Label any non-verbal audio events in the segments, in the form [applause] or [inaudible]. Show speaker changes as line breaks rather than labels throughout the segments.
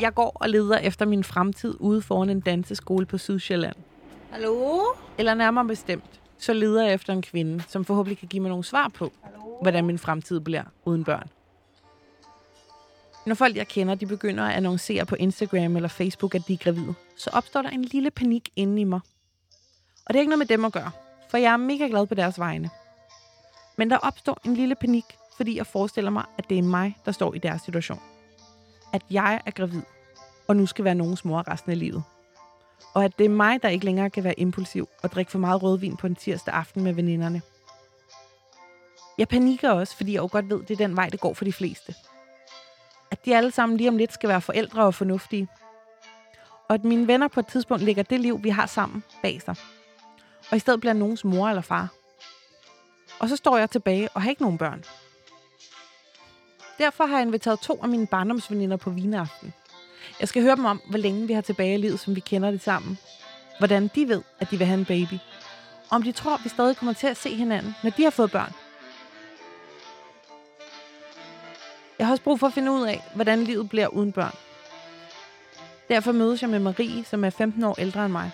Jeg går og leder efter min fremtid ude foran en danseskole på Sydsjælland.
Hallo?
Eller nærmere bestemt, så leder jeg efter en kvinde, som forhåbentlig kan give mig nogle svar på, hvordan min fremtid bliver uden børn. Når folk, jeg kender, de begynder at annoncere på Instagram eller Facebook, at de er gravide, så opstår der en lille panik inde i mig. Og det er ikke noget med dem at gøre, for jeg er mega glad på deres vegne. Men der opstår en lille panik, fordi jeg forestiller mig, at det er mig, der står i deres situation. At jeg er gravid, og nu skal være nogens mor resten af livet. Og at det er mig, der ikke længere kan være impulsiv og drikke for meget rødvin på en tirsdag aften med veninderne. Jeg panikker også, fordi jeg jo godt ved, det er den vej, det går for de fleste. At de alle sammen lige om lidt skal være forældre og fornuftige. Og at mine venner på et tidspunkt lægger det liv, vi har sammen, bag sig. Og i stedet bliver nogens mor eller far. Og så står jeg tilbage og har ikke nogen børn. Derfor har jeg inviteret to af mine barndomsveninder på vineaften. Jeg skal høre dem om, hvor længe vi har tilbage i livet, som vi kender det sammen. Hvordan de ved, at de vil have en baby. Og om de tror, at vi stadig kommer til at se hinanden, når de har fået børn. Jeg har også brug for at finde ud af, hvordan livet bliver uden børn. Derfor mødes jeg med Marie, som er 15 år ældre end mig.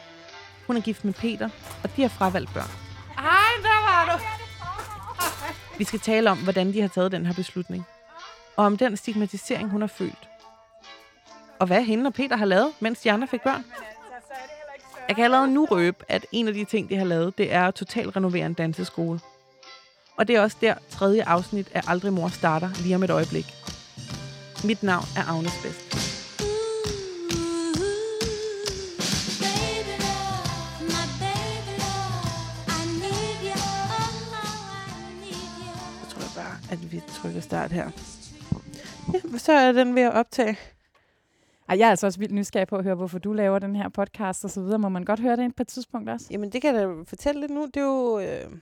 Hun er gift med Peter, og de har fravalgt børn.
Hej, der var du.
Vi skal tale om, hvordan de har taget den her beslutning. Og om den stigmatisering, hun har følt. Og hvad hende og Peter har lavet, mens de andre fik børn. Jeg kan allerede nu røbe, at en af de ting, de har lavet, det er at totalt renovere en danseskole. Og det er også der tredje afsnit af Aldrig Mor starter lige om et øjeblik. Mit navn er Agnes Best. Så tror bare, at vi trykker start her. [laughs] Så er den ved at optage.
Ej, jeg er altså også vildt nysgerrig på at høre, hvorfor du laver den her podcast og så videre. Må man godt høre det på et tidspunkt også?
Jamen, det kan jeg da fortælle lidt nu. Det er jo øh,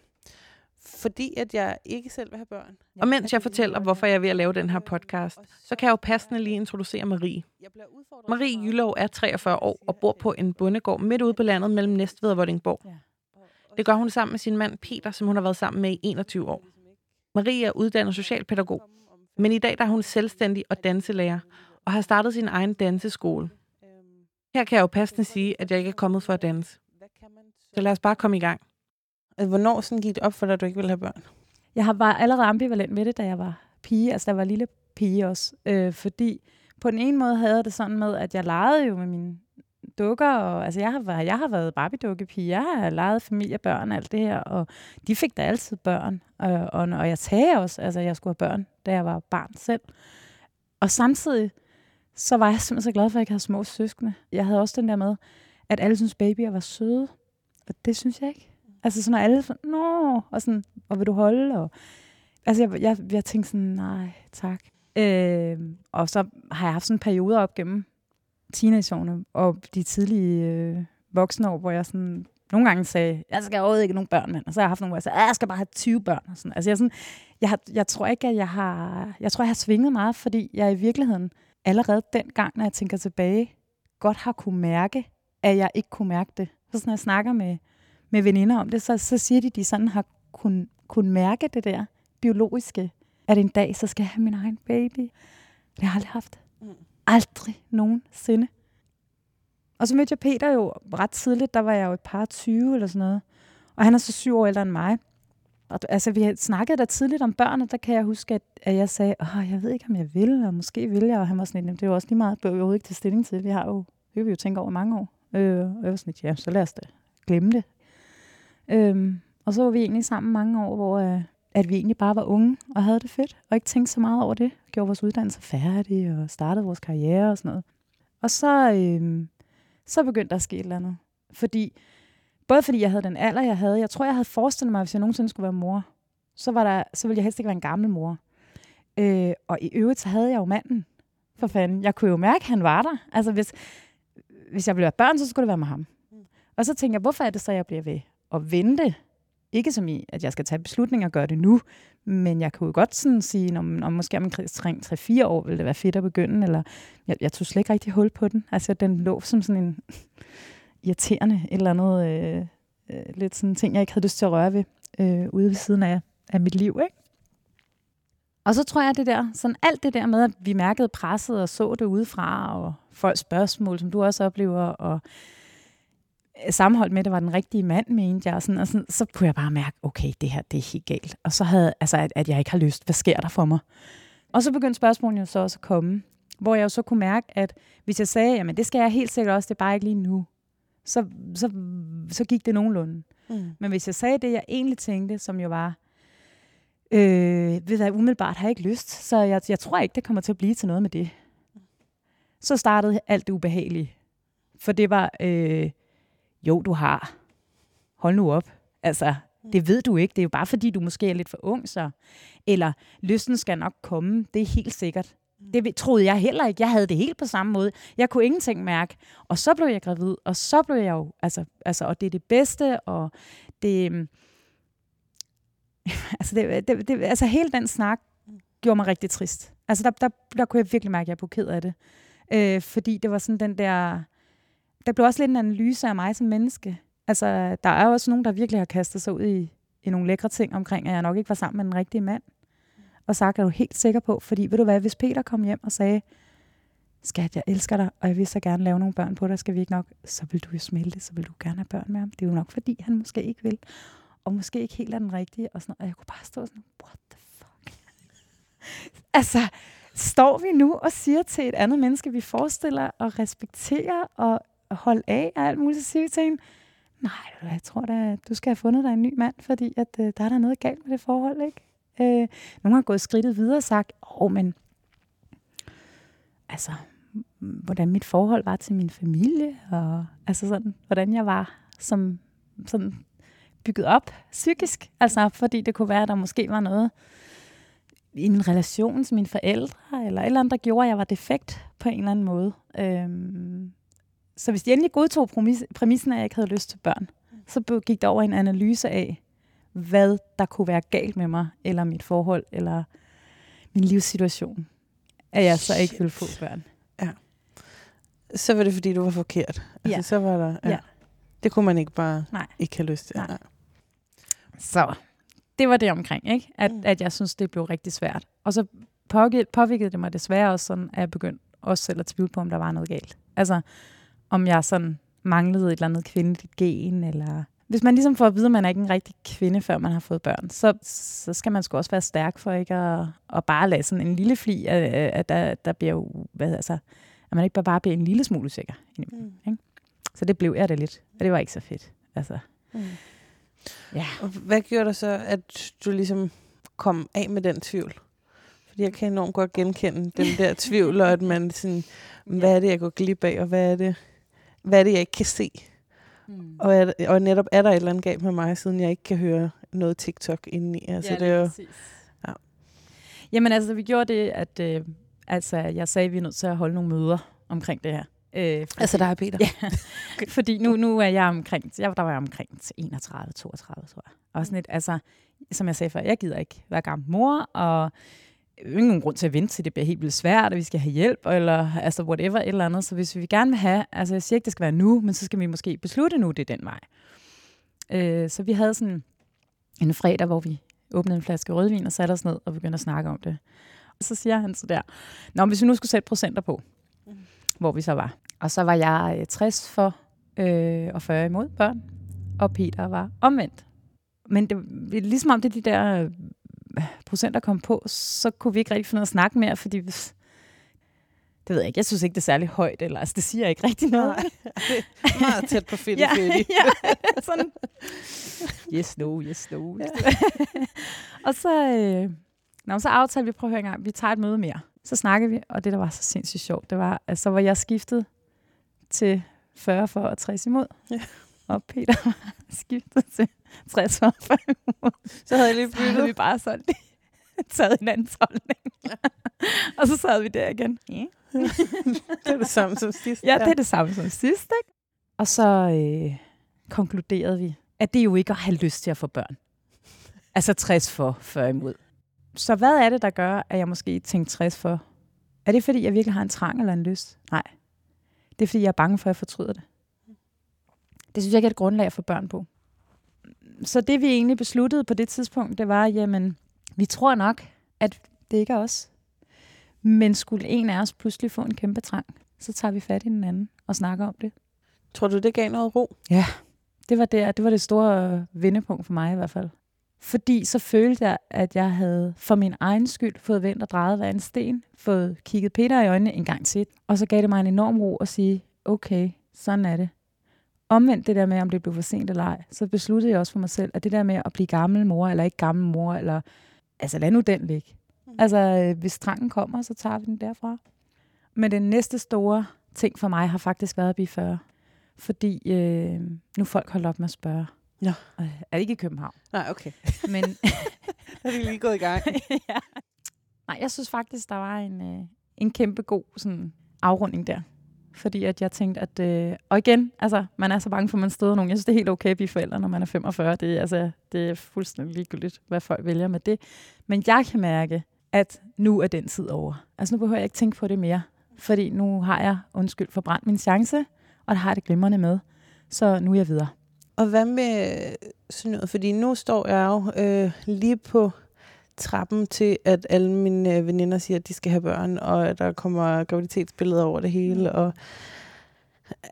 fordi, at jeg ikke selv vil have børn. Og mens jeg fortæller, hvorfor jeg er ved at lave den her podcast, så kan jeg jo passende lige introducere Marie. Marie Jylov er 43 år og bor på en bondegård midt ude på landet mellem Næstved og Vordingborg. Det gør hun sammen med sin mand Peter, som hun har været sammen med i 21 år. Marie er uddannet socialpædagog, men i dag der er hun selvstændig og danselærer, og har startet sin egen danseskole. Her kan jeg jo passende sige, at jeg ikke er kommet for at danse. Så lad os bare komme i gang. Altså, Hvornår sådan gik det op for dig, at du ikke ville have børn?
Jeg har- var allerede ambivalent med det, da jeg var pige. Altså, da jeg var lille pige også. Øh, fordi på den ene måde havde jeg det sådan med, at jeg legede jo med mine dukker. Og, altså, jeg har, været- jeg har været Barbie-dukkepige. Jeg har leget familiebørn og alt det her. Og de fik da altid børn. Og, og, og jeg sagde også, altså, at jeg skulle have børn, da jeg var barn selv. Og samtidig, så var jeg simpelthen så glad for, at jeg ikke havde små søskende. Jeg havde også den der med, at alle synes babyer var søde. Og det synes jeg ikke. Altså sådan, når alle sådan, nå, og sådan, og vil du holde? Og, altså jeg, jeg, jeg tænkte sådan, nej, tak. Øh, og så har jeg haft sådan perioder op gennem teenageårene og de tidlige øh, voksne år, hvor jeg sådan nogle gange sagde, jeg skal overhovedet ikke have nogen børn, mand. Og så har jeg haft nogle, hvor jeg sagde, "Ah, jeg skal bare have 20 børn. Og sådan. Altså jeg, sådan, jeg, har, jeg tror ikke, at jeg har, jeg tror, jeg har svinget meget, fordi jeg i virkeligheden allerede dengang, når jeg tænker tilbage, godt har kunne mærke, at jeg ikke kunne mærke det. Så sådan, når jeg snakker med, med veninder om det, så, så siger de, de sådan har kun, kun mærke det der biologiske, at en dag, så skal jeg have min egen baby. Det har jeg aldrig haft.
Mm.
Aldrig nogensinde. Og så mødte jeg Peter jo ret tidligt, der var jeg jo et par 20 eller sådan noget. Og han er så syv år ældre end mig. Og, altså, vi havde snakket der tidligt om børn, og der kan jeg huske, at, at jeg sagde, Åh, jeg ved ikke, om jeg vil, og måske vil jeg. Og han var sådan lidt, det er jo også lige meget, behøver vi overhovedet ikke til stilling til. Vi har jo, det kan vi jo tænke over mange år. Øh, og jeg var sådan lidt, ja, så lad os da glemme det. Øhm, og så var vi egentlig sammen mange år, hvor øh, at vi egentlig bare var unge og havde det fedt, og ikke tænkte så meget over det. Gjorde vores uddannelse færdig og startede vores karriere og sådan noget. Og så, øh, så begyndte der at ske et eller andet. Fordi, både fordi jeg havde den alder, jeg havde, jeg tror, jeg havde forestillet mig, at hvis jeg nogensinde skulle være mor, så, var der, så ville jeg helst ikke være en gammel mor. Øh, og i øvrigt, så havde jeg jo manden. For fanden. Jeg kunne jo mærke, at han var der. Altså, hvis, hvis jeg være børn, så skulle det være med ham. Og så tænkte jeg, hvorfor er det så, jeg bliver ved at vente? Ikke som i, at jeg skal tage beslutninger og gøre det nu, men jeg kunne jo godt sådan sige, om, om måske om en 3-4 år ville det være fedt at begynde, eller jeg, jeg tog slet ikke rigtig hul på den. Altså, den lå som sådan en [laughs] irriterende et eller andet, øh, øh, lidt sådan ting, jeg ikke havde lyst til at røre ved, øh, ude ved siden af, af mit liv, ikke? Og så tror jeg, det der, sådan alt det der med, at vi mærkede presset og så det udefra, og folks spørgsmål, som du også oplever, og sammenholdt med, at det var den rigtige mand, mente jeg, og, sådan, og sådan, så kunne jeg bare mærke, okay, det her, det er helt galt. Og så havde, altså, at, at jeg ikke har lyst. Hvad sker der for mig? Og så begyndte spørgsmålene jo så også at komme, hvor jeg jo så kunne mærke, at hvis jeg sagde, jamen det skal jeg helt sikkert også, det er bare ikke lige nu, så, så, så gik det nogenlunde. Mm. Men hvis jeg sagde det, jeg egentlig tænkte, som jo var, øh, ved jeg umiddelbart har jeg ikke lyst, så jeg, jeg tror ikke, det kommer til at blive til noget med det. Så startede alt det ubehagelige. For det var, øh, jo, du har. Hold nu op. Altså, det ved du ikke. Det er jo bare fordi, du måske er lidt for ung, så. Eller, lysten skal nok komme. Det er helt sikkert. Det troede jeg heller ikke. Jeg havde det helt på samme måde. Jeg kunne ingenting mærke. Og så blev jeg gravid, og så blev jeg jo, altså, altså og det er det bedste, og det, øhm, [laughs] altså, det, det, det, altså hele den snak gjorde mig rigtig trist. Altså der, der, der kunne jeg virkelig mærke, at jeg blev ked af det. Øh, fordi det var sådan den der, der blev også lidt en analyse af mig som menneske. Altså, der er også nogen, der virkelig har kastet sig ud i, i nogle lækre ting omkring, at jeg nok ikke var sammen med den rigtige mand. Og sagt, er du helt sikker på? Fordi, ved du hvad, hvis Peter kom hjem og sagde, skat, jeg elsker dig, og jeg vil så gerne lave nogle børn på dig, skal vi ikke nok, så vil du jo smelte, så vil du gerne have børn med ham. Det er jo nok, fordi han måske ikke vil, og måske ikke helt er den rigtige, og sådan Og jeg kunne bare stå sådan, what the fuck? [laughs] altså, står vi nu og siger til et andet menneske, vi forestiller og respekterer og holde af og alt muligt, så siger vi til hende, nej, jeg tror da, du skal have fundet dig en ny mand, fordi at, øh, der er der noget galt med det forhold, ikke? Øh, nogle har gået skridtet videre og sagt, åh, oh, men altså, hvordan mit forhold var til min familie, og altså sådan, hvordan jeg var som sådan bygget op psykisk. Altså, fordi det kunne være, at der måske var noget i min relation til mine forældre, eller et eller andet, der gjorde, at jeg var defekt på en eller anden måde. Øhm, så hvis de endelig godtog præmissen af, at jeg ikke havde lyst til børn, så gik der over en analyse af, hvad der kunne være galt med mig, eller mit forhold, eller min livssituation, at jeg så ikke ville få børn.
Ja. Så var det, fordi du var forkert. Altså,
ja.
Så var der, ja. ja. Det kunne man ikke bare Nej. ikke have lyst til. Nej.
Så det var det omkring, ikke? At, mm. at jeg synes, det blev rigtig svært. Og så påvirkede det mig desværre også sådan, at jeg begyndte også selv at tvivle på, om der var noget galt. Altså, om jeg sådan manglede et eller andet kvindeligt gen, eller... Hvis man ligesom får at vide, at man er ikke en rigtig kvinde, før man har fået børn, så, så skal man sgu også være stærk for ikke at, at bare lade sådan en lille fli, at, at der, der bliver jo, hvad, altså, at man ikke bare bliver en lille smule sikker. Mm. Ikke? Så det blev jeg det lidt, og det var ikke så fedt. Altså. Mm.
Ja. Og hvad gjorde der så, at du ligesom kom af med den tvivl? Fordi jeg kan enormt godt genkende den der tvivl, og at man sådan, [laughs] hvad er det, jeg går glip af, og hvad er det, hvad er det, jeg ikke kan se? Mm. Og, er, og netop er der et eller andet galt med mig, siden jeg ikke kan høre noget TikTok indeni. Altså,
ja, det er jo, ja. Jamen altså, vi gjorde det, at øh, altså, jeg sagde, at vi er nødt til at holde nogle møder omkring det her.
Øh, fordi, altså der er Peter? [laughs]
Ja, fordi nu, nu er jeg omkring, jeg, der var jeg omkring 31, 32, tror jeg. Og sådan et, altså, som jeg sagde før, jeg gider ikke være gammel mor, og ingen grund til at vente til, det bliver helt vildt svært, og vi skal have hjælp, eller altså whatever, et eller andet. Så hvis vi gerne vil have, altså jeg siger ikke, det skal være nu, men så skal vi måske beslutte nu, det er den vej. Øh, så vi havde sådan en fredag, hvor vi åbnede en flaske rødvin og satte os ned og begyndte at snakke om det. Og så siger han så der, Nå, hvis vi nu skulle sætte procenter på, mm. hvor vi så var. Og så var jeg øh, 60 for øh, og 40 imod børn, og Peter var omvendt. Men det, ligesom om det de der procenter kom på, så kunne vi ikke rigtig finde noget at snakke mere, fordi hvis, det ved jeg ikke, jeg synes ikke, det er særlig højt, eller altså, det siger ikke rigtig noget. Nej,
det er meget tæt på fedt
ja, [laughs] ja, sådan. Yes, no, yes, no. Ja. [laughs] og så, øh, nå, så aftalte vi, prøv at høre en gang, vi tager et møde mere. Så snakkede vi, og det, der var så sindssygt sjovt, det var, at så var jeg skiftet til 40 for og 60 imod. Ja. Og Peter [laughs] var skiftet til 60 for 40 imod.
Så havde jeg lige byttet. Så
havde vi bare sådan [laughs] taget en anden holdning. Ja. [laughs] og så sad vi der igen. Ja.
det er det samme som sidst.
Ja, det er det samme som sidst, ikke? Og så øh, konkluderede vi, at det er jo ikke at have lyst til at få børn. Altså 60 for, 40 imod. Så hvad er det, der gør, at jeg måske tænkte 60 for? Er det, fordi jeg virkelig har en trang eller en lyst? Nej. Det er, fordi jeg er bange for, at jeg fortryder det. Det synes jeg ikke er et grundlag få børn på. Så det vi egentlig besluttede på det tidspunkt, det var, jamen, vi tror nok, at Det er ikke os. Men skulle en af os pludselig få en kæmpe trang, så tager vi fat i den anden og snakker om det.
Tror du, det gav noget ro?
Det var, der, det var det store vendepunkt for mig i hvert fald. Fordi så følte jeg, at jeg havde for min egen skyld fået vendt og drejet hver en sten, fået kigget Peter i øjnene en gang til, og så gav det mig en enorm ro at sige, okay, sådan er det. Omvendt det der med, om det blev for sent eller ej, så besluttede jeg også for mig selv, at det der med at blive gammel mor, eller ikke gammel mor, eller altså lad nu den ligge. Altså, øh, hvis trangen kommer, så tager vi den derfra. Men den næste store ting for mig har faktisk været at blive 40. Fordi øh, nu er folk holdt op med at spørge.
Ja.
Og er det ikke i København?
Nej, okay. [laughs]
Men [laughs]
Så er vi lige gået i gang. [laughs]
ja. Nej, jeg synes faktisk, der var en, øh, en kæmpe god sådan, afrunding der. Fordi at jeg tænkte, at... Øh, og igen, altså, man er så bange for, at man støder nogen. Jeg synes, det er helt okay at blive forældre, når man er 45. Det, er, altså, det er fuldstændig ligegyldigt, hvad folk vælger med det. Men jeg kan mærke, at nu er den tid over. Altså, nu behøver jeg ikke tænke på det mere. Fordi nu har jeg, undskyld, forbrændt min chance, og det har jeg det glimrende med. Så nu er jeg videre.
Og hvad med sådan noget? Fordi nu står jeg jo øh, lige på trappen til, at alle mine øh, veninder siger, at de skal have børn, og at der kommer graviditetsbilleder over det hele. Og,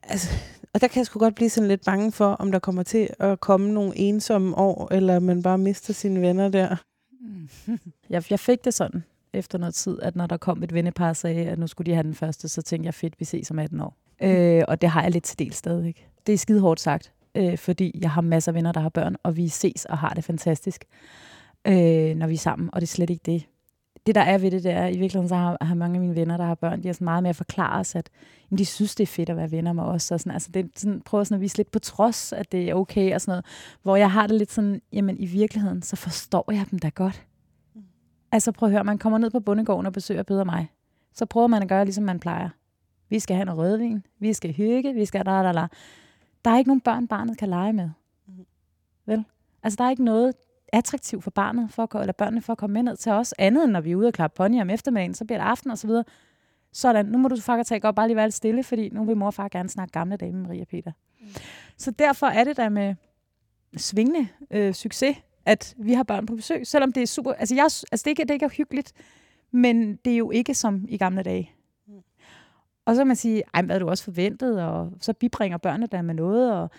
altså, og der kan jeg sgu godt blive sådan lidt bange for, om der kommer til at komme nogle ensomme år, eller man bare mister sine venner der. [laughs]
Jeg, jeg fik det sådan efter noget tid, at når der kom et vennepar og sagde, at nu skulle de have den første, så tænkte jeg, fedt, vi ses om 18 år. Øh, og det har jeg lidt til del stadigvæk. Det er skide hårdt sagt, øh, fordi jeg har masser af venner, der har børn, og vi ses og har det fantastisk, øh, når vi er sammen, og det er slet ikke det. Det, der er ved det, det er, i virkeligheden så har, har mange af mine venner, der har børn, de har sådan meget med at forklare os, at jamen, de synes, det er fedt at være venner med os. Og sådan, altså, det sådan, prøver sådan at vise lidt på trods, at det er okay og sådan noget. Hvor jeg har det lidt sådan, jamen i virkeligheden, så forstår jeg dem da godt. Altså prøv at høre, man kommer ned på bundegården og besøger Peter og mig. Så prøver man at gøre, ligesom man plejer. Vi skal have noget rødvin, vi skal hygge, vi skal da, da, da. Der er ikke nogen børn, barnet kan lege med.
Mhm.
Vel? Altså der er ikke noget attraktivt for barnet, for at, gå- eller børnene for at komme med ned til os, andet end når vi er ude og klappe pony om eftermiddagen, så bliver det aften og så videre. Sådan, nu må du faktisk tage godt bare lige være lidt stille, fordi nu vil mor og far gerne snakke gamle dage med Maria Peter. Mm. Så derfor er det der med svingende øh, succes, at vi har børn på besøg, selvom det er super, altså, jeg, altså det, er ikke, det er ikke hyggeligt, men det er jo ikke som i gamle dage.
Mm.
Og så kan man sige, ej, hvad er du også forventet, og så bibringer børnene der med noget, og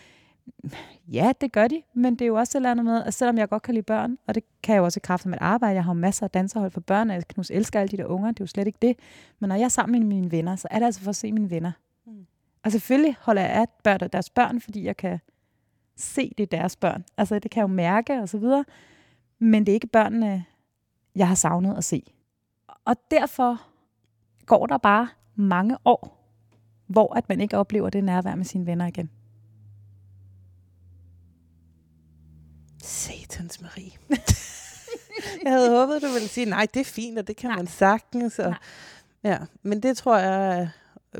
ja, det gør de, men det er jo også et eller andet med, at selvom jeg godt kan lide børn, og det kan jeg jo også i kraft af mit arbejde, jeg har jo masser af danserhold for børn, og jeg knus elsker alle de der unger, det er jo slet ikke det, men når jeg er sammen med mine venner, så er det altså for at se mine venner.
Mm.
Og selvfølgelig holder jeg af børn, deres børn, fordi jeg kan se, det er deres børn. Altså, det kan jeg jo mærke og så videre. Men det er ikke børnene, jeg har savnet at se. Og derfor går der bare mange år, hvor at man ikke oplever det nærvær med sine venner igen.
Satans Marie. [laughs] jeg havde håbet, du ville sige, nej, det er fint, og det kan
Nej.
man sagtens. Og,
Nej.
ja, men det tror jeg...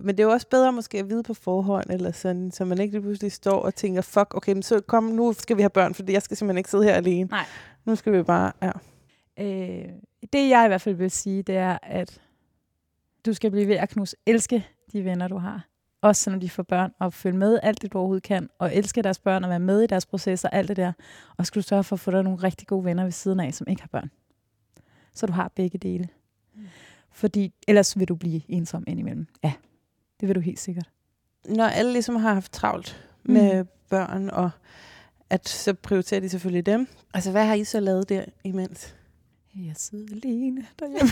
Men det er jo også bedre måske at vide på forhånd, eller sådan, så man ikke lige pludselig står og tænker, fuck, okay, men så kom, nu skal vi have børn, fordi jeg skal simpelthen ikke sidde her alene.
Nej.
Nu skal vi bare, ja.
Øh, det jeg i hvert fald vil sige, det er, at du skal blive ved at knus elske de venner, du har. Også selvom de får børn, og følge med alt det, du overhovedet kan, og elske deres børn, og være med i deres processer, alt det der. Og skal du sørge for at få dig nogle rigtig gode venner ved siden af, som ikke har børn. Så du har begge dele. Mm. Fordi ellers vil du blive ensom indimellem. Ja, det vil du helt sikkert.
Når alle ligesom har haft travlt med børn, og at så prioriterer de selvfølgelig dem. Altså, hvad har I så lavet der imens?
Jeg sidder alene derhjemme.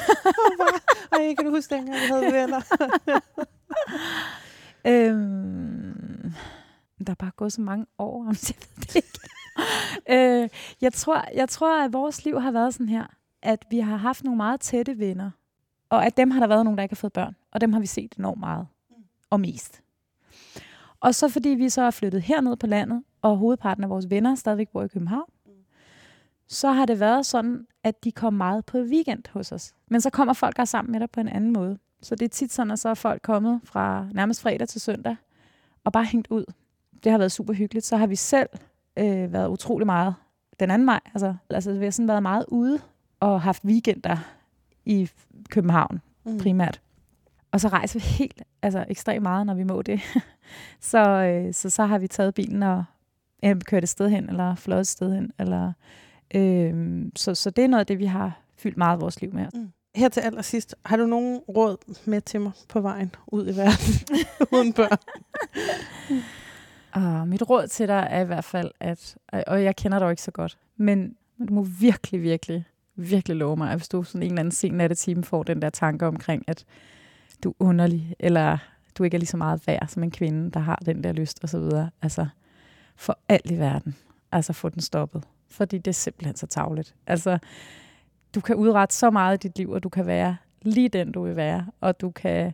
[laughs]
Ej, kan du huske dengang, vi havde venner? [laughs]
Øhm, der er bare gået så mange år, om jeg ved det ikke. [laughs] øh, jeg, tror, jeg tror, at vores liv har været sådan her, at vi har haft nogle meget tætte venner, og at dem har der været nogen, der ikke har fået børn, og dem har vi set enormt meget, og mest. Og så fordi vi så er flyttet herned på landet, og hovedparten af vores venner stadigvæk bor i København, så har det været sådan, at de kom meget på weekend hos os. Men så kommer folk også sammen med dig på en anden måde. Så det er tit sådan, at så er folk kommet fra nærmest fredag til søndag, og bare hængt ud. Det har været super hyggeligt. Så har vi selv øh, været utrolig meget den anden vej. Altså, altså vi har sådan været meget ude og haft weekender i København
Mm.
primært. Og så rejser vi helt, altså ekstremt meget, når vi må det. [laughs] så, øh, så så har vi taget bilen og enten kørt et sted hen, eller fløjet et sted hen. Eller, øh, så, så det er noget af det, vi har fyldt meget af vores liv med.
Mm her til allersidst, har du nogen råd med til mig på vejen ud i verden [laughs] uden børn?
Og mit råd til dig er i hvert fald, at, og jeg kender dig jo ikke så godt, men du må virkelig, virkelig, virkelig love mig, at hvis du sådan en eller anden sen nattetime får den der tanke omkring, at du er underlig, eller du ikke er lige så meget værd som en kvinde, der har den der lyst og så videre. Altså, for alt i verden. Altså, få den stoppet. Fordi det er simpelthen så tavligt. Altså, du kan udrette så meget i dit liv, og du kan være lige den, du vil være, og du kan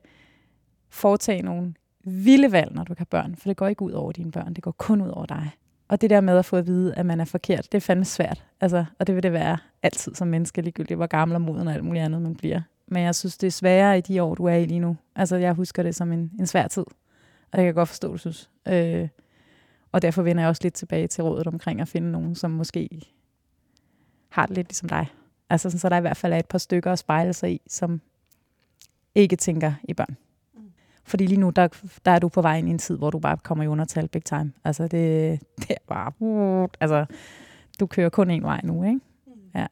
foretage nogle vilde valg, når du kan børn, for det går ikke ud over dine børn, det går kun ud over dig. Og det der med at få at vide, at man er forkert, det er fandme svært. Altså, og det vil det være altid som menneske, ligegyldigt hvor gammel og moden og alt muligt andet man bliver. Men jeg synes, det er sværere i de år, du er i lige nu. Altså, jeg husker det som en, en svær tid. Og det kan jeg godt forstå, du synes. Øh, og derfor vender jeg også lidt tilbage til rådet omkring at finde nogen, som måske har det lidt ligesom dig. Altså, sådan, så der i hvert fald er et par stykker at spejle sig i, som ikke tænker i børn. Fordi lige nu, der, der er du på vej ind i en tid, hvor du bare kommer i undertal big time. Altså, det, det er bare... Uh, altså, du kører kun en vej nu, ikke? Ja.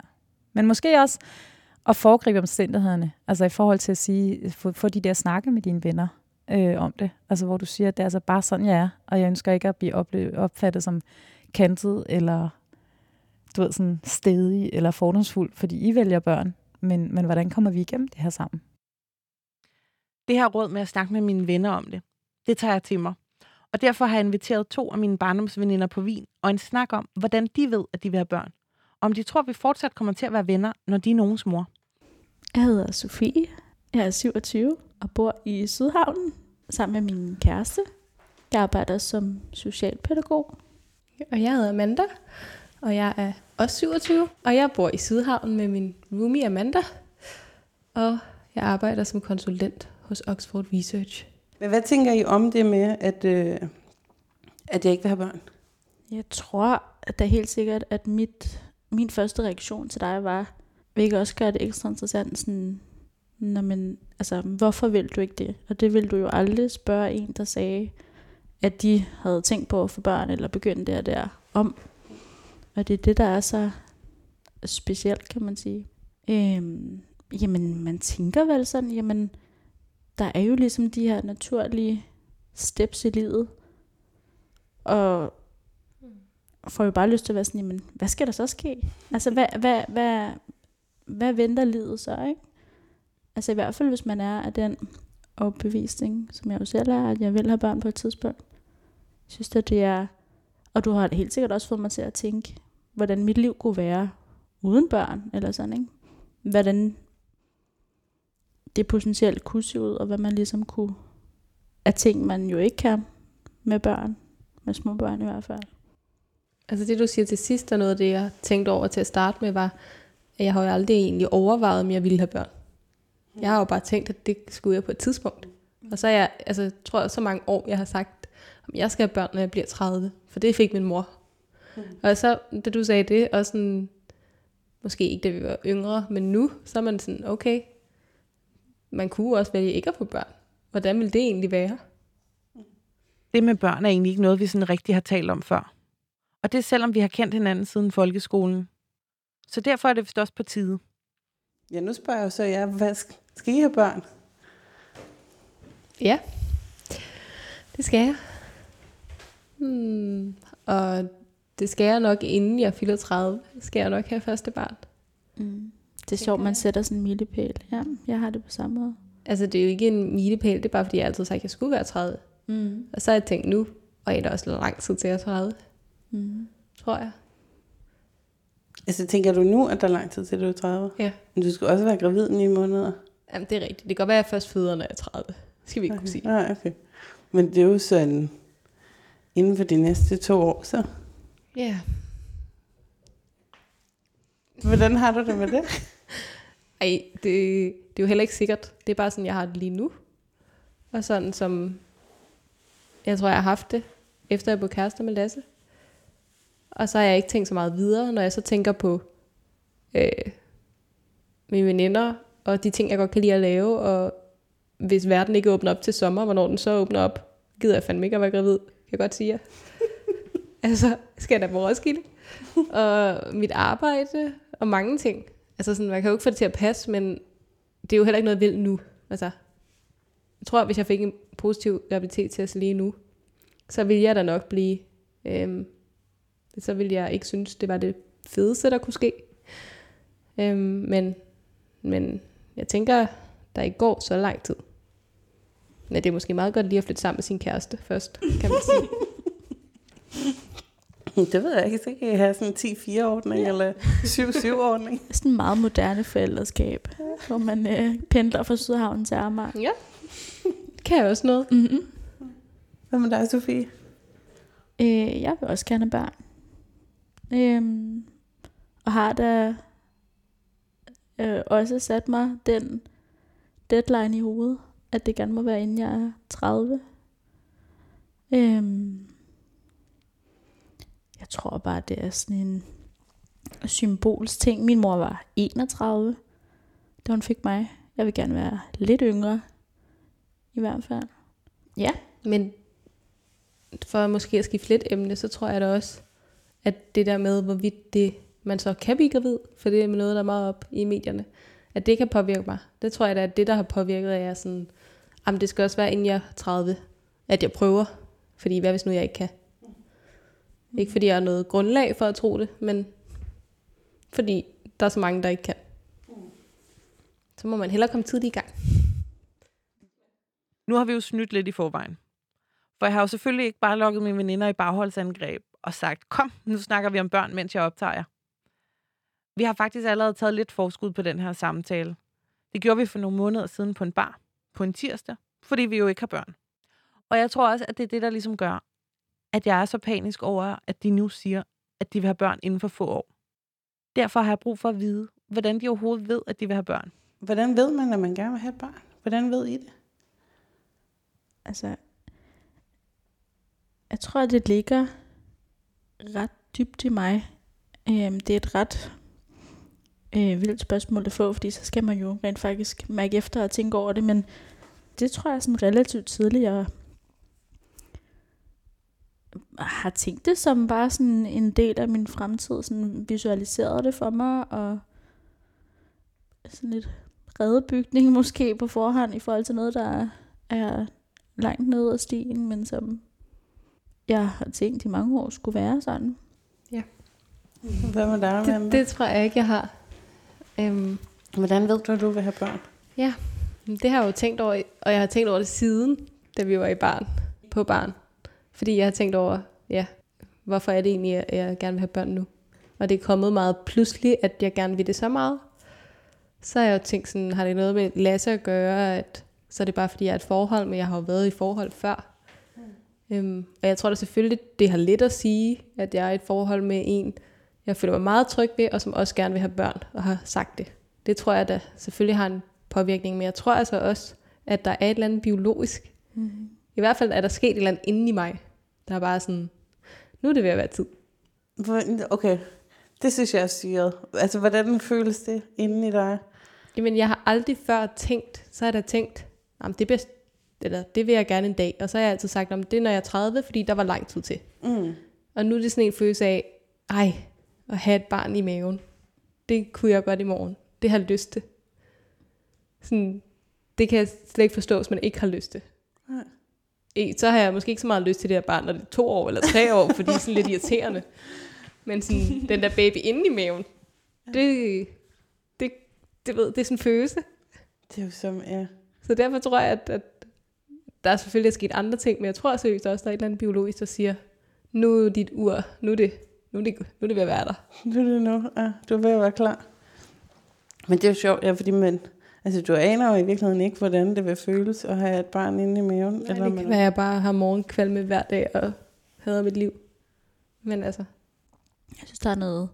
Men måske også at foregribe omstændighederne. Altså i forhold til at sige, få, få de der snakke med dine venner øh, om det. Altså hvor du siger, at det er altså bare sådan, jeg er, og jeg ønsker ikke at blive opfattet som kantet, eller du ved, sådan stedig eller fordomsfuld, fordi I vælger børn. Men, men hvordan kommer vi igennem det her sammen?
Det her råd med at snakke med mine venner om det, det tager jeg til mig. Og derfor har jeg inviteret to af mine barndomsveninder på vin og en snak om, hvordan de ved, at de vil have børn. Om de tror, at vi fortsat kommer til at være venner, når de er nogens mor.
Jeg hedder Sofie. Jeg er 27 og bor i Sydhavnen sammen med min kæreste. Jeg arbejder som socialpædagog.
Og jeg hedder Amanda, og jeg er også 27, og jeg bor i Sydhavnen med min roomie Amanda. Og jeg arbejder som konsulent hos Oxford Research.
Men hvad tænker I om det med, at, øh, at jeg ikke vil have børn?
Jeg tror, at det er helt sikkert, at mit, min første reaktion til dig var, hvilket også gør det ekstra interessant, sådan, når man, altså, hvorfor vil du ikke det? Og det vil du jo aldrig spørge en, der sagde, at de havde tænkt på at få børn, eller begynde der der om. Og det er det, der er så specielt, kan man sige. Øhm, jamen, man tænker vel sådan, jamen, der er jo ligesom de her naturlige steps i livet. Og får jo bare lyst til at være sådan, jamen, hvad skal der så ske? Altså, hvad, hvad, hvad, hvad venter livet så, ikke? Altså i hvert fald, hvis man er af den overbevisning, som jeg jo selv er, at jeg vil have børn på et tidspunkt. Jeg synes, at det er... Og du har helt sikkert også fået mig til at tænke, hvordan mit liv kunne være uden børn, eller sådan, ikke? Hvordan det potentielt kunne se ud, og hvad man ligesom kunne... Af ting, man jo ikke kan med børn. Med små børn i hvert fald.
Altså det, du siger til sidst, og noget af det, jeg tænkte over til at starte med, var, at jeg har jo aldrig egentlig overvejet, om jeg ville have børn. Jeg har jo bare tænkt, at det skulle jeg på et tidspunkt. Og så er jeg, altså, tror jeg, så mange år, jeg har sagt, jeg skal have børn, når jeg bliver 30. For det fik min mor. Mm. Og så, da du sagde det, og sådan, måske ikke da vi var yngre, men nu, så er man sådan, okay, man kunne også vælge ikke at få børn. Hvordan ville det egentlig være?
Det med børn er egentlig ikke noget, vi sådan rigtig har talt om før. Og det er selvom vi har kendt hinanden siden folkeskolen. Så derfor er det vist også på tide.
Ja, nu spørger jeg så jer, hvad skal, skal I have børn?
Ja, det skal jeg. Hmm. Og det skal jeg nok, inden jeg fylder 30, skal jeg nok have første barn.
Mm. Det er sjovt, man sætter sådan en milepæl. Ja, jeg har det på samme måde.
Altså, det er jo ikke en milepæl, det er bare, fordi jeg altid har sagt, at jeg skulle være 30.
Mm.
Og så har jeg tænkt nu, og er der også lang tid til at 30,
Mm.
tror jeg.
Altså, tænker du nu, at der er lang tid til, du er 30?
Ja.
Men du skal også være gravid i måneder.
Jamen, det er rigtigt. Det kan godt være, at jeg først føder, når jeg er 30. Det skal vi ikke kunne sige.
Nej, okay. Men det er jo sådan, inden for de næste to år, så.
Ja.
Hvordan har du det med det? [laughs]
Ej, det, det er jo heller ikke sikkert. Det er bare sådan, jeg har det lige nu. Og sådan som, jeg tror, jeg har haft det, efter jeg blev kærester med Lasse. Og så har jeg ikke tænkt så meget videre, når jeg så tænker på øh, mine veninder, og de ting, jeg godt kan lide at lave, og hvis verden ikke åbner op til sommer, hvornår den så åbner op, gider jeg fandme ikke at være gravid, jeg godt sige jer. altså, skal jeg da på Roskilde? og mit arbejde, og mange ting. Altså sådan, man kan jo ikke få det til at passe, men det er jo heller ikke noget vildt nu. Altså, jeg tror, at hvis jeg fik en positiv graviditetstest lige nu, så ville jeg da nok blive, øhm, så ville jeg ikke synes, det var det fedeste, der kunne ske. Øhm, men, men jeg tænker, der ikke går så lang tid. Men det er måske meget godt lige at flytte sammen med sin kæreste først, kan man sige. [laughs]
Det ved jeg ikke. Så kan I have sådan en 10-4-ordning ja. eller 7-7-ordning. [laughs]
Sådan en meget moderne forældreskab, hvor man øh, pendler fra Sydhavn til Amager.
ja, kan jeg også noget.
Mm-hmm.
Hvad med dig, Sofie?
Øh, jeg vil også gerne have børn. Øhm, og har da øh, også sat mig den deadline i hovedet, at det gerne må være inden jeg er 30. Øhm, jeg tror bare, det er sådan en symbolsk ting. Min mor var 31, da hun fik mig. Jeg vil gerne være lidt yngre, i hvert fald. Ja.
Men for måske at skifte lidt emne, så tror jeg da også, at det der med, hvorvidt det, man så kan blive gravid, for det er noget, der er meget op i medierne, at det kan påvirke mig. Det tror jeg da, at det, der har påvirket, er jeg sådan, jamen det skal også være, inden jeg er 30, at jeg prøver. Fordi hvad hvis nu jeg ikke kan? Ikke fordi jeg har noget grundlag for at tro det, men fordi der er så mange, der ikke kan. Så må man hellere komme tidligt i gang.
Nu har vi jo snydt lidt i forvejen. For jeg har jo selvfølgelig ikke bare lukket mine veninder i bagholdsangreb og sagt, kom, nu snakker vi om børn, mens jeg optager jer. Vi har faktisk allerede taget lidt forskud på den her samtale. Det gjorde vi for nogle måneder siden på en bar, på en tirsdag, fordi vi jo ikke har børn. Og jeg tror også, at det er det, der ligesom gør, at jeg er så panisk over, at de nu siger, at de vil have børn inden for få år. Derfor har jeg brug for at vide, hvordan de overhovedet ved, at de vil have børn.
Hvordan ved man, at man gerne vil have et barn? Hvordan ved I det?
Altså, jeg tror, at det ligger ret dybt i mig. Øhm, det er et ret øh, vildt spørgsmål at få, fordi så skal man jo rent faktisk mærke efter og tænke over det, men det tror jeg sådan relativt tidligt, jeg har tænkt det som bare sådan en del af min fremtid, sådan visualiseret det for mig, og sådan lidt redebygning [laughs] måske på forhånd i forhold til noget, der er langt ned ad stien, men som jeg har tænkt i mange år skulle være sådan.
Hvad med dig, Amanda?
Det, det tror jeg ikke, jeg har. Øhm,
Hvordan ved du, at du vil have børn?
Det har jeg jo tænkt over, og jeg har tænkt over det siden, da vi var i barn, på barn. Fordi jeg har tænkt over, ja, hvorfor er det egentlig, at jeg gerne vil have børn nu? Og det er kommet meget pludselig, at jeg gerne vil det så meget. Så har jeg jo tænkt sådan, har det noget med Lasse at gøre, at så er det bare fordi, jeg er et forhold, men jeg har jo været i forhold før. Mm. Øhm, og jeg tror da selvfølgelig, det har lidt at sige, at jeg er i et forhold med en, jeg føler mig meget tryg ved, og som også gerne vil have børn, og har sagt det. Det tror jeg da selvfølgelig har en påvirkning, men jeg tror altså også, at der er et eller andet biologisk.
Mm.
I hvert fald er der sket et eller andet inde i mig, der er bare sådan, nu er det ved at være tid.
Okay, det synes jeg er syret. Altså, hvordan føles det inde i dig?
Jamen, jeg har aldrig før tænkt, så har jeg da tænkt, jamen, det, bedst, eller, det vil jeg gerne en dag. Og så har jeg altid sagt, om det er, når jeg er 30, fordi der var lang tid til.
Mm.
Og nu er det sådan en følelse af, ej, at have et barn i maven. Det kunne jeg godt i morgen. Det har jeg lyst til. Sådan, det kan jeg slet ikke forstå, hvis man ikke har lyst til.
Nej.
Ikke- Så har jeg måske ikke så meget lyst til det her barn, når det er to år eller tre år, fordi det er sådan lidt irriterende. Men sådan, den der baby inde i maven, det, det, det, ved, det er sådan en følelse.
Det er jo som, ja.
Så derfor tror jeg, at, at der er selvfølgelig sket andre ting, men jeg tror seriøst også, at der er et eller andet biologisk, der siger, nu er dit ur, nu er det, nu er det, nu er det ved at være der.
Nu er det nu. Ja, du er ved at være klar. Men det er jo sjovt, ja, fordi man, altså, du aner jo i virkeligheden ikke, hvordan det vil føles at have et barn inde i maven.
Nej, det kan være, at jeg bare har morgenkvalme hver dag og hader mit liv. Men altså,
Jeg synes, der er noget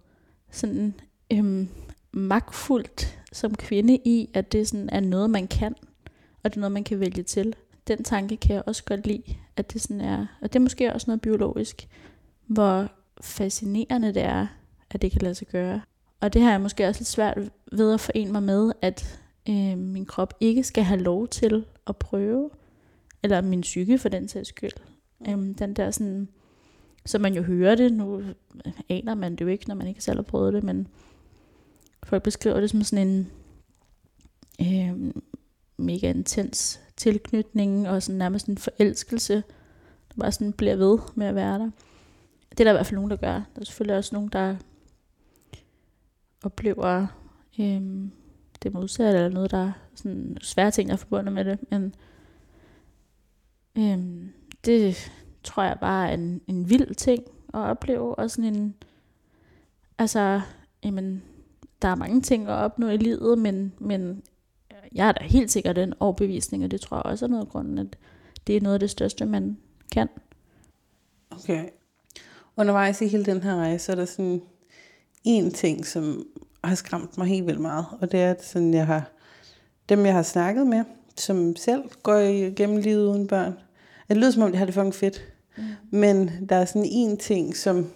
sådan øhm, magtfuldt som kvinde i, at det sådan er noget, man kan, og det er noget, man kan vælge til. Den tanke kan jeg også godt lide, at det sådan er, og det er måske også noget biologisk, hvor fascinerende det er, at det kan lade sig gøre. Og det har jeg måske også lidt svært ved at forene mig med, at øh, min krop ikke skal have lov til at prøve, eller min psyke for den sags skyld. Øhm, den der sådan, så man jo hører det, nu aner man det jo ikke, når man ikke selv har prøvet det, men folk beskriver det som sådan en, øh, mega intens tilknytning og sådan nærmest en forelskelse, der bare sådan bliver ved med at være der. Det er der i hvert fald nogen, der gør. Der er selvfølgelig også nogen, der oplever øhm, det modsatte, eller noget, der er sådan svære ting, der er forbundet med det. Men øhm, det tror jeg bare er en, en vild ting at opleve, og sådan en, altså, jamen, der er mange ting at opnå i livet, men, men jeg er da helt sikkert den overbevisning, og det tror jeg også er noget af grunden, at det er noget af det største, man kan.
Okay. Undervejs i hele den her rejse, er der sådan en ting, som har skræmt mig helt vildt meget, og det er, at sådan, jeg har, dem jeg har snakket med, som selv går igennem livet uden børn, det lyder som om, de har det fucking fedt. Mm. Men der er sådan en ting, som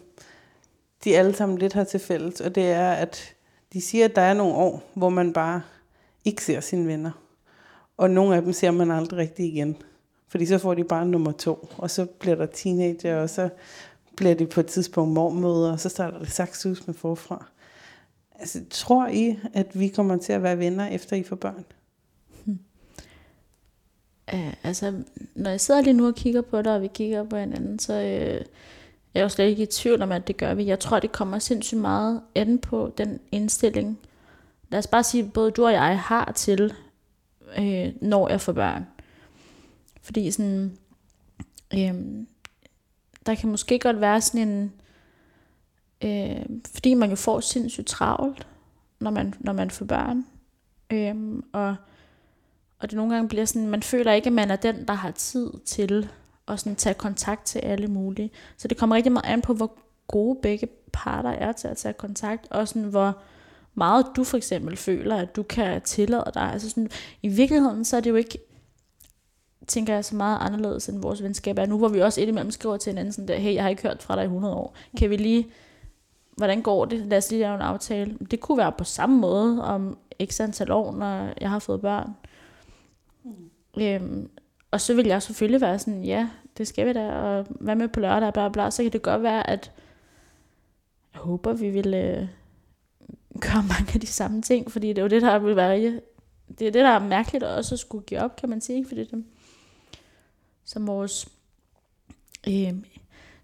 de alle sammen lidt har til fælles, og det er, at de siger, at der er nogle år, hvor man bare ikke ser sine venner. Og nogle af dem ser man aldrig rigtig igen. Fordi så får de bare nummer to, og så bliver der teenager, og så bliver de på et tidspunkt mormøder, og så starter det saksus med forfra. Altså, tror I, at vi kommer til at være venner, efter I får børn?
Hmm. Ja, altså, når jeg sidder lige nu og kigger på dig, og vi kigger på hinanden, så øh, jeg er jo slet ikke i tvivl om, at det gør vi. Jeg tror, det kommer sindssygt meget an på den indstilling. Lad os bare sige, både du og jeg har til, øh, når jeg får børn. Fordi sådan, øh, der kan måske godt være sådan en, øh, fordi man jo får sindssygt travlt, når man, når man får børn. Øh, og og det nogle gange bliver sådan, man føler ikke, at man er den, der har tid til at sådan tage kontakt til alle mulige. Så det kommer rigtig meget an på, hvor gode begge parter er til at tage kontakt, og sådan, hvor meget du for eksempel føler, at du kan tillade dig. Altså sådan, I virkeligheden, så er det jo ikke, tænker jeg, så meget anderledes, end vores venskab er nu, hvor vi også indimellem skriver til hinanden sådan der, hey, jeg har ikke hørt fra dig i 100 år. Kan vi lige, hvordan går det? Lad os lige lave en aftale. Det kunne være på samme måde om x antal år, når jeg har fået børn. Øhm, og så vil jeg selvfølgelig være sådan, ja, det skal vi da, og hvad med på lørdag, bla bla, så kan det godt være, at jeg håber, vi vil øh, gøre [laughs] mange af de samme ting, fordi det er jo det, der vil være, det er det, der er mærkeligt at også skulle give op, kan man sige, ikke? fordi det, som vores, øh,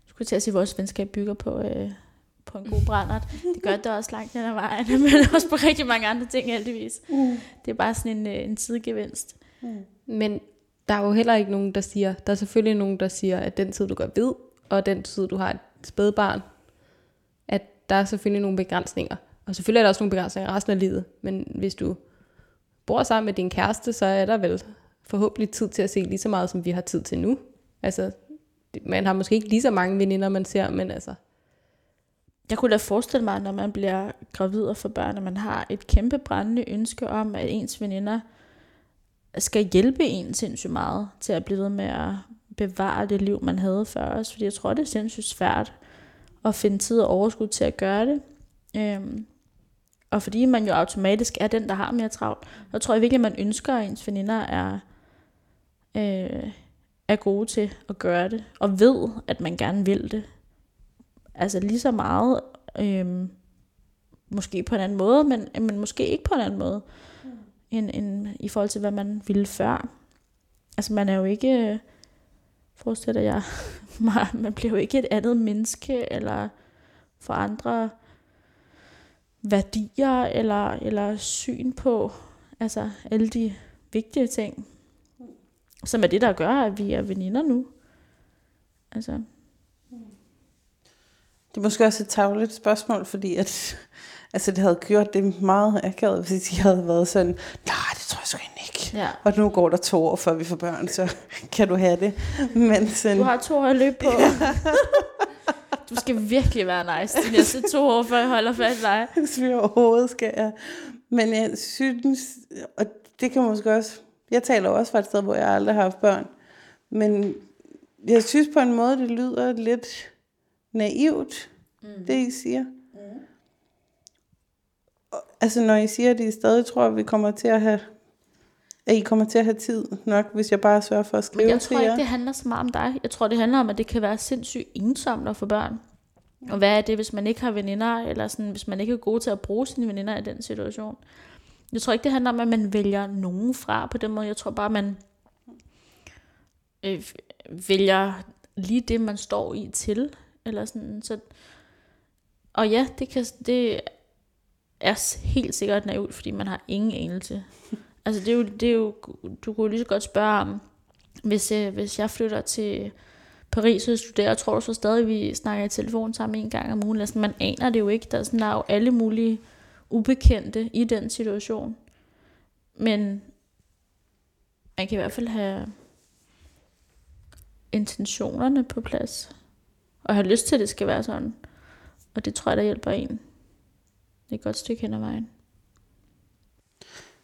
skulle til at sige, vores venskab bygger på, øh, på en god brændert. Det gør det også langt hen ad vejen, [laughs] men også på rigtig mange andre ting heldigvis. Mm. Det er bare sådan en, øh, en sidegevinst.
Mm. Men der er jo heller ikke nogen, der siger, der er selvfølgelig nogen, der siger, at den tid, du går ved, og den tid, du har et spædbarn, at der er selvfølgelig nogle begrænsninger. Og selvfølgelig er der også nogle begrænsninger resten af livet. Men hvis du bor sammen med din kæreste, så er der vel forhåbentlig tid til at se lige så meget, som vi har tid til nu. Altså, man har måske ikke lige så mange veninder, man ser, men altså...
Jeg kunne da forestille mig, når man bliver gravid og får børn, at man har et kæmpe brændende ønske om, at ens veninder skal hjælpe en sindssygt meget til at blive ved med at bevare det liv, man havde før os. Fordi jeg tror, det er sindssygt svært at finde tid og overskud til at gøre det. Øhm, og fordi man jo automatisk er den, der har mere travlt, så tror jeg virkelig, at man ønsker, at ens veninder er, øh, er gode til at gøre det. Og ved, at man gerne vil det. Altså lige så meget, øh, måske på en anden måde, men, men måske ikke på en anden måde end, end i forhold til, hvad man ville før. Altså man er jo ikke, forestiller jeg, [laughs] man bliver jo ikke et andet menneske, eller for andre værdier, eller, eller syn på altså alle de vigtige ting, som er det, der gør, at vi er veninder nu. Altså.
Det er måske også et tavligt spørgsmål, fordi at [laughs] Altså, det havde gjort det meget akavet, hvis de havde været sådan, nej, det tror jeg sgu ikke.
Ja.
Og nu går der to år, før vi får børn, så [laughs] kan du have det. Men sådan,
Du har to år at løbe på. [laughs] du skal virkelig være nice de næste to år, før jeg holder fast i dig.
hvis vi overhovedet skal. Ja. Men jeg synes, og det kan måske også, jeg taler også fra et sted, hvor jeg aldrig har haft børn, men jeg synes på en måde, det lyder lidt naivt, mm. det I siger. Altså når I siger, at I stadig tror, at vi kommer til at have at I kommer til at have tid nok, hvis jeg bare sørger for at skrive
Men jeg tror
til jer.
ikke, det handler så meget om dig. Jeg tror, det handler om, at det kan være sindssygt ensomt at få børn. Og hvad er det, hvis man ikke har veninder, eller sådan, hvis man ikke er god til at bruge sine veninder i den situation? Jeg tror ikke, det handler om, at man vælger nogen fra på den måde. Jeg tror bare, man øh, vælger lige det, man står i til. Eller sådan, så og ja, det, kan, det er helt sikkert naivt, fordi man har ingen anelse. [laughs] altså det er jo, det er jo du kunne lige så godt spørge om, hvis, øh, hvis jeg flytter til Paris og studerer, tror du så stadig, vi snakker i telefon sammen en gang om ugen? Altså, man aner det jo ikke. Der er, sådan, der er jo alle mulige ubekendte i den situation. Men man kan i hvert fald have intentionerne på plads. Og have lyst til, at det skal være sådan. Og det tror jeg, der hjælper en. Det er et godt stykke hen ad vejen.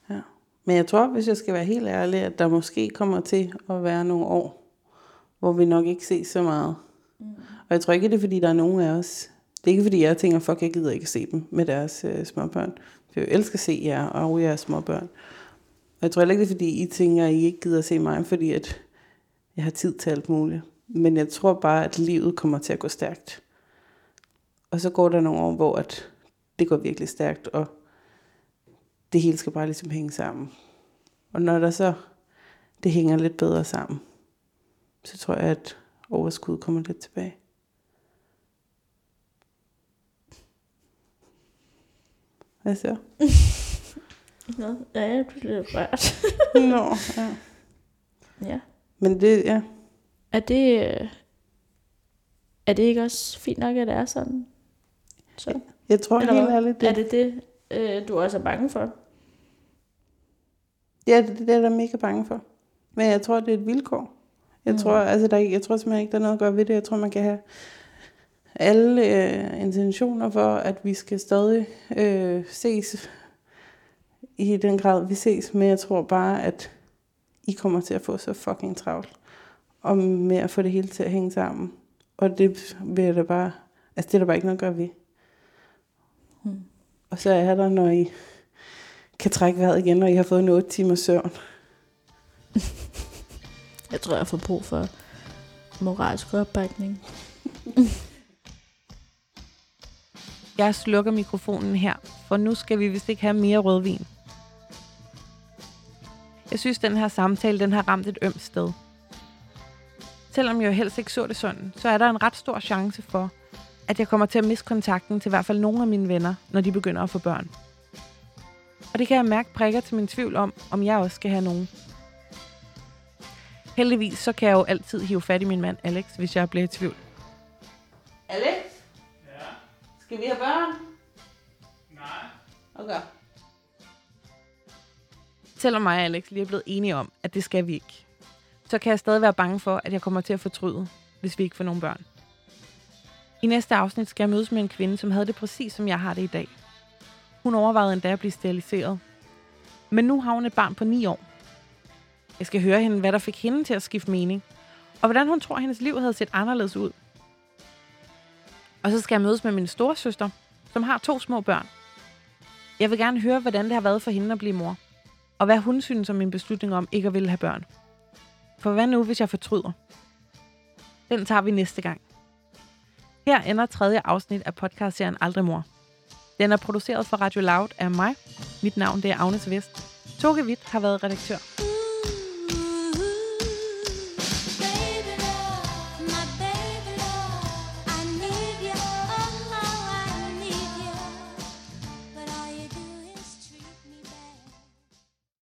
Ja. Men jeg tror, hvis jeg skal være helt ærlig, at der måske kommer til at være nogle år, hvor vi nok ikke ses så meget. Mm. Og jeg tror ikke, det er, fordi der er nogen af os. Det er ikke, fordi jeg tænker, fuck, jeg gider ikke se dem med deres øh, småbørn. For jeg elsker at se jer og jeres småbørn. Og jeg tror heller ikke, det er, fordi I tænker, at I ikke gider at se mig, fordi at jeg har tid til alt muligt. Men jeg tror bare, at livet kommer til at gå stærkt. Og så går der nogle år, hvor at det går virkelig stærkt, og det hele skal bare ligesom hænge sammen. Og når der så det hænger lidt bedre sammen, så tror jeg, at overskud kommer lidt tilbage. Hvad så? [laughs]
Nå, ja, jeg bliver lidt rørt. [laughs]
Nå, ja.
ja.
Men det, ja.
Er det, øh, er det ikke også fint nok, at det er sådan? Så.
Jeg tror
Eller
helt ærligt, det,
Er det det, øh, du også er bange for?
ja, det, det er jeg mega bange for. Men jeg tror, det er et vilkår. Jeg,
Mm.
tror, altså, der, er jeg tror simpelthen ikke, der er noget at gøre ved det. Jeg tror, man kan have alle øh, intentioner for, at vi skal stadig øh, ses i den grad, vi ses. Men jeg tror bare, at I kommer til at få så fucking travlt. Og med at få det hele til at hænge sammen. Og det vil da bare... Altså, det er der bare ikke noget at gøre ved.
Mm.
Og så er der, når I kan trække vejret igen, og I har fået en 8 timers søvn. [laughs]
Jeg tror, jeg får brug for moralsk opbakning. [laughs]
Jeg slukker mikrofonen her, for nu skal vi vist ikke have mere rødvin. Jeg synes, den her samtale den har ramt et ømt sted. Selvom jeg jo helst ikke så det sådan, så er der en ret stor chance for, at jeg kommer til at miste kontakten til i hvert fald nogle af mine venner, når de begynder at få børn. Og det kan jeg mærke prikker til min tvivl om, om jeg også skal have nogen. Heldigvis så kan jeg jo altid hive fat i min mand Alex, hvis jeg bliver i tvivl.
Alex? Skal vi have børn? Nej. Okay.
Selvom mig og Alex lige er blevet enige om, at det skal vi ikke, så kan jeg stadig være bange for, at jeg kommer til at fortryde, hvis vi ikke får nogen børn. I næste afsnit skal jeg mødes med en kvinde, som havde det præcis som jeg har det i dag. Hun overvejede endda at blive steriliseret. Men nu har hun et barn på 9 år. Jeg skal høre hende, hvad der fik hende til at skifte mening, og hvordan hun tror, hendes liv havde set anderledes ud. Og så skal jeg mødes med min storesøster, som har to små børn. Jeg vil gerne høre, hvordan det har været for hende at blive mor og hvad hun synes om min beslutning om ikke at ville have børn. For hvad nu, hvis jeg fortryder? Den tager vi næste gang. Her ender tredje afsnit af podcastserien Aldrig Mor. Den er produceret for Radio Loud af mig. Mit navn det er Agnes Vest. Toge Witt har været redaktør.